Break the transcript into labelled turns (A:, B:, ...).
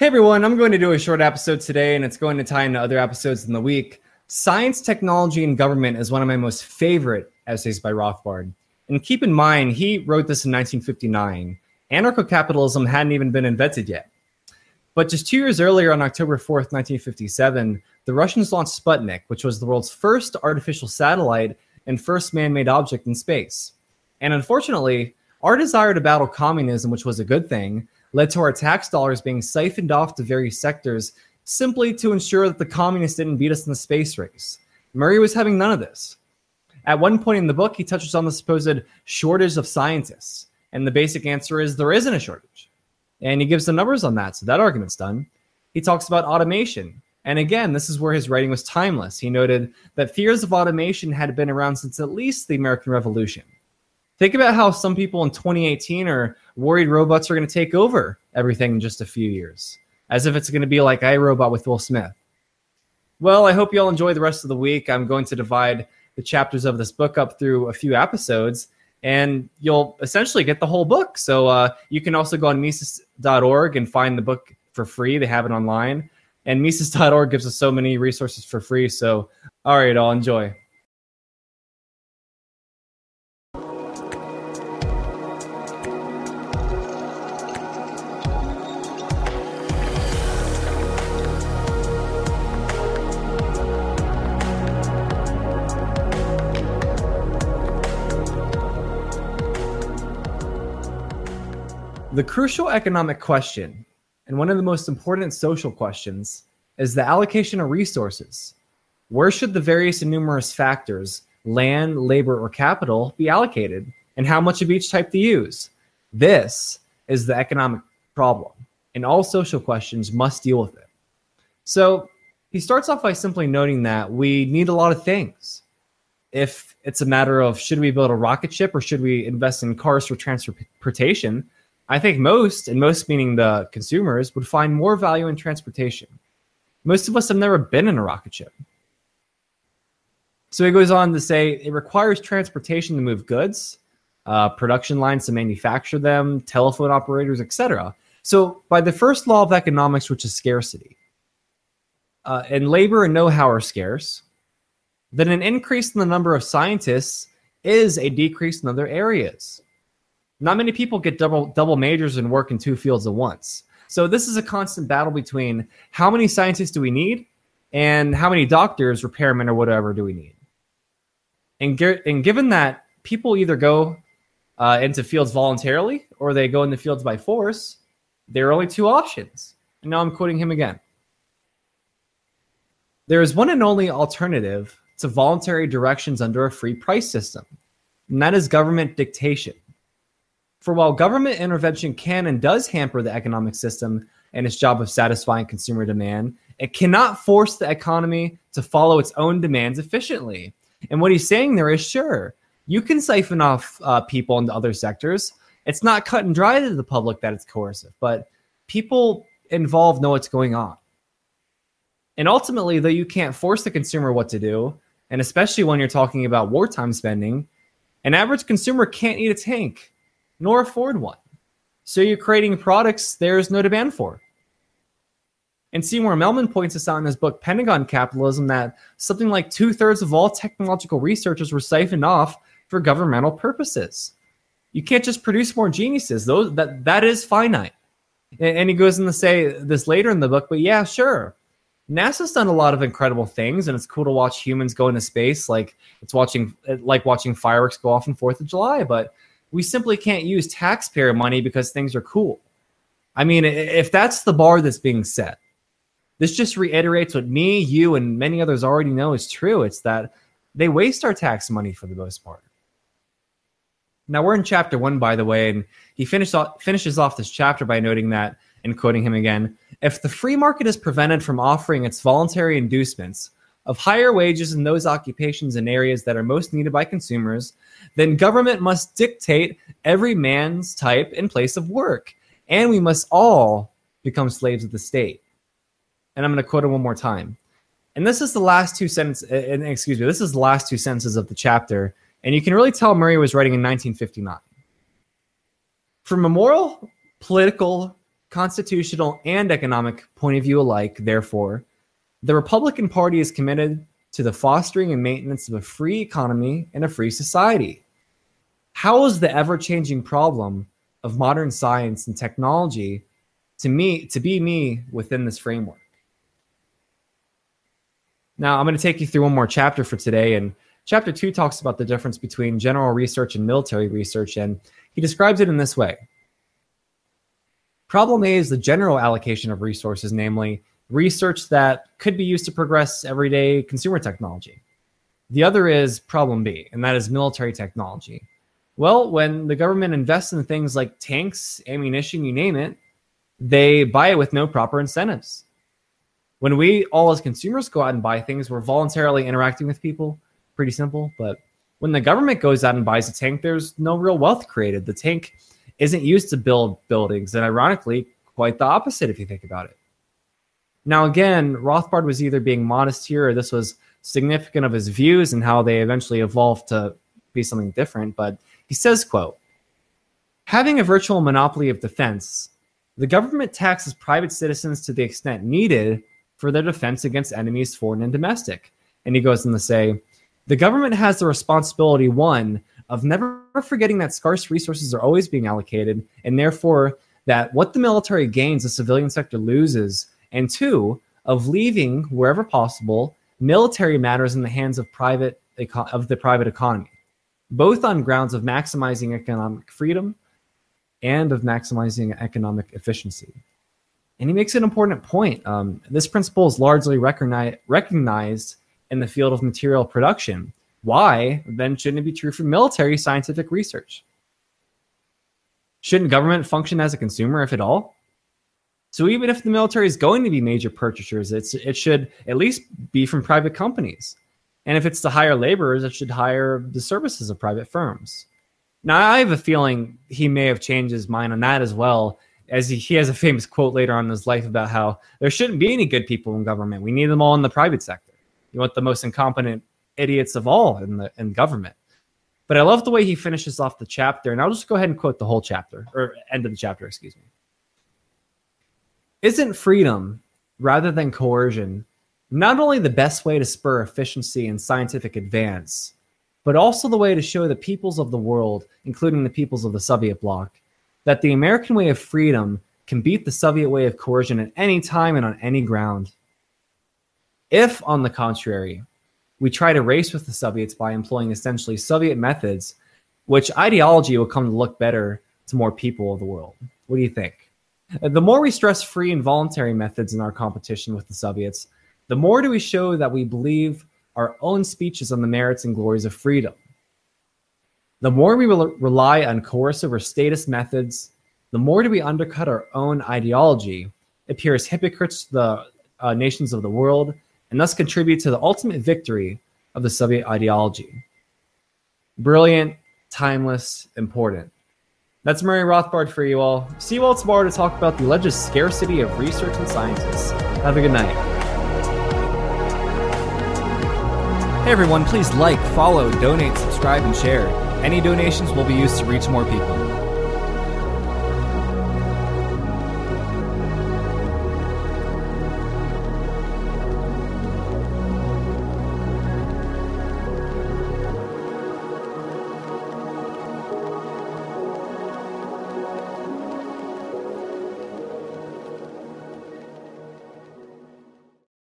A: Hey everyone, I'm going to do a short episode today and it's going to tie into other episodes in the week. Science, Technology, and Government is one of my most favorite essays by Rothbard. And keep in mind, he wrote this in 1959. Anarcho capitalism hadn't even been invented yet. But just two years earlier, on October 4th, 1957, the Russians launched Sputnik, which was the world's first artificial satellite and first man made object in space. And unfortunately, our desire to battle communism, which was a good thing, led to our tax dollars being siphoned off to various sectors simply to ensure that the communists didn't beat us in the space race. Murray was having none of this. At one point in the book, he touches on the supposed shortage of scientists. And the basic answer is there isn't a shortage. And he gives the numbers on that. So that argument's done. He talks about automation. And again, this is where his writing was timeless. He noted that fears of automation had been around since at least the American Revolution. Think about how some people in 2018 are worried robots are going to take over everything in just a few years, as if it's going to be like iRobot with Will Smith. Well, I hope you all enjoy the rest of the week. I'm going to divide the chapters of this book up through a few episodes, and you'll essentially get the whole book. So uh, you can also go on Mises.org and find the book for free. They have it online. And Mises.org gives us so many resources for free. So, all right, I'll enjoy. The crucial economic question, and one of the most important social questions, is the allocation of resources. Where should the various and numerous factors, land, labor, or capital, be allocated, and how much of each type to use? This is the economic problem, and all social questions must deal with it. So he starts off by simply noting that we need a lot of things. If it's a matter of should we build a rocket ship or should we invest in cars for transportation, I think most, and most meaning the consumers, would find more value in transportation. Most of us have never been in a rocket ship. So he goes on to say it requires transportation to move goods, uh, production lines to manufacture them, telephone operators, etc. So by the first law of economics, which is scarcity, uh, and labor and know-how are scarce, then an increase in the number of scientists is a decrease in other areas. Not many people get double double majors and work in two fields at once. So this is a constant battle between how many scientists do we need and how many doctors, repairmen, or whatever do we need. And, ge- and given that people either go uh, into fields voluntarily or they go into fields by force, there are only two options. And now I'm quoting him again. There is one and only alternative to voluntary directions under a free price system, and that is government dictation. For while government intervention can and does hamper the economic system and its job of satisfying consumer demand, it cannot force the economy to follow its own demands efficiently. And what he's saying there is sure, you can siphon off uh, people into other sectors. It's not cut and dry to the public that it's coercive, but people involved know what's going on. And ultimately, though you can't force the consumer what to do, and especially when you're talking about wartime spending, an average consumer can't eat a tank nor afford one. So you're creating products there's no demand for. And Seymour Melman points this out in his book Pentagon Capitalism that something like two thirds of all technological researchers were siphoned off for governmental purposes. You can't just produce more geniuses; those that that is finite. And, and he goes in to say this later in the book, but yeah, sure. NASA's done a lot of incredible things, and it's cool to watch humans go into space. Like it's watching, like watching fireworks go off on Fourth of July. But we simply can't use taxpayer money because things are cool. I mean, if that's the bar that's being set, this just reiterates what me, you, and many others already know is true. It's that they waste our tax money for the most part. Now we're in chapter one, by the way, and he off, finishes off this chapter by noting that, and quoting him again, if the free market is prevented from offering its voluntary inducements, of higher wages in those occupations and areas that are most needed by consumers, then government must dictate every man's type and place of work. And we must all become slaves of the state. And I'm going to quote it one more time. And this is the last two sentences, excuse me, this is the last two sentences of the chapter. And you can really tell Murray was writing in 1959. From a moral, political, constitutional, and economic point of view alike, therefore, the Republican Party is committed to the fostering and maintenance of a free economy and a free society. How is the ever changing problem of modern science and technology to me to be me within this framework? Now, I'm going to take you through one more chapter for today. And chapter two talks about the difference between general research and military research. And he describes it in this way Problem A is the general allocation of resources, namely research that could be used to progress everyday consumer technology. The other is problem B, and that is military technology. Well, when the government invests in things like tanks, ammunition, you name it, they buy it with no proper incentives. When we all as consumers go out and buy things, we're voluntarily interacting with people. Pretty simple. But when the government goes out and buys a tank, there's no real wealth created. The tank isn't used to build buildings. And ironically, quite the opposite if you think about it. Now, again, Rothbard was either being modest here or this was significant of his views and how they eventually evolved to be something different. But he says, quote, having a virtual monopoly of defense, the government taxes private citizens to the extent needed for their defense against enemies, foreign and domestic. And he goes on to say, the government has the responsibility, one, of never forgetting that scarce resources are always being allocated, and therefore that what the military gains, the civilian sector loses, and two, of leaving wherever possible military matters in the hands of private of the private economy, both on grounds of maximizing economic freedom and of maximizing economic efficiency. And he makes an important point. Um, this principle is largely recogni- recognized in the field of material production. Why then shouldn't it be true for military scientific research? Shouldn't government function as a consumer, if at all? So even if the military is going to be major purchasers, it's it should at least be from private companies. And if it's to hire laborers, it should hire the services of private firms. Now I have a feeling he may have changed his mind on that as well as he, he has a famous quote later on in his life about how there shouldn't be any good people in government. We need them all in the private sector. You want the most incompetent idiots of all in the in government. But I love the way he finishes off the chapter, and I'll just go ahead and quote the whole chapter or end of the chapter, excuse me. Isn't freedom rather than coercion not only the best way to spur efficiency and scientific advance, but also the way to show the peoples of the world, including the peoples of the Soviet bloc, that the American way of freedom can beat the Soviet way of coercion at any time and on any ground. If, on the contrary, we try to race with the Soviets by employing essentially Soviet methods, which ideology will come to look better to more people of the world. What do you think? The more we stress free and voluntary methods in our competition with the Soviets, the more do we show that we believe our own speeches on the merits and glories of freedom. The more we rely on coercive or statist methods, the more do we undercut our own ideology, appear as hypocrites to the uh, nations of the world, and thus contribute to the ultimate victory of the Soviet ideology. Brilliant, timeless, important. That's Murray Rothbard for you all. See you all tomorrow to talk about the alleged scarcity of research and scientists. Have a good night. Hey everyone, please like, follow, donate, subscribe, and share. Any donations will be used to reach more people.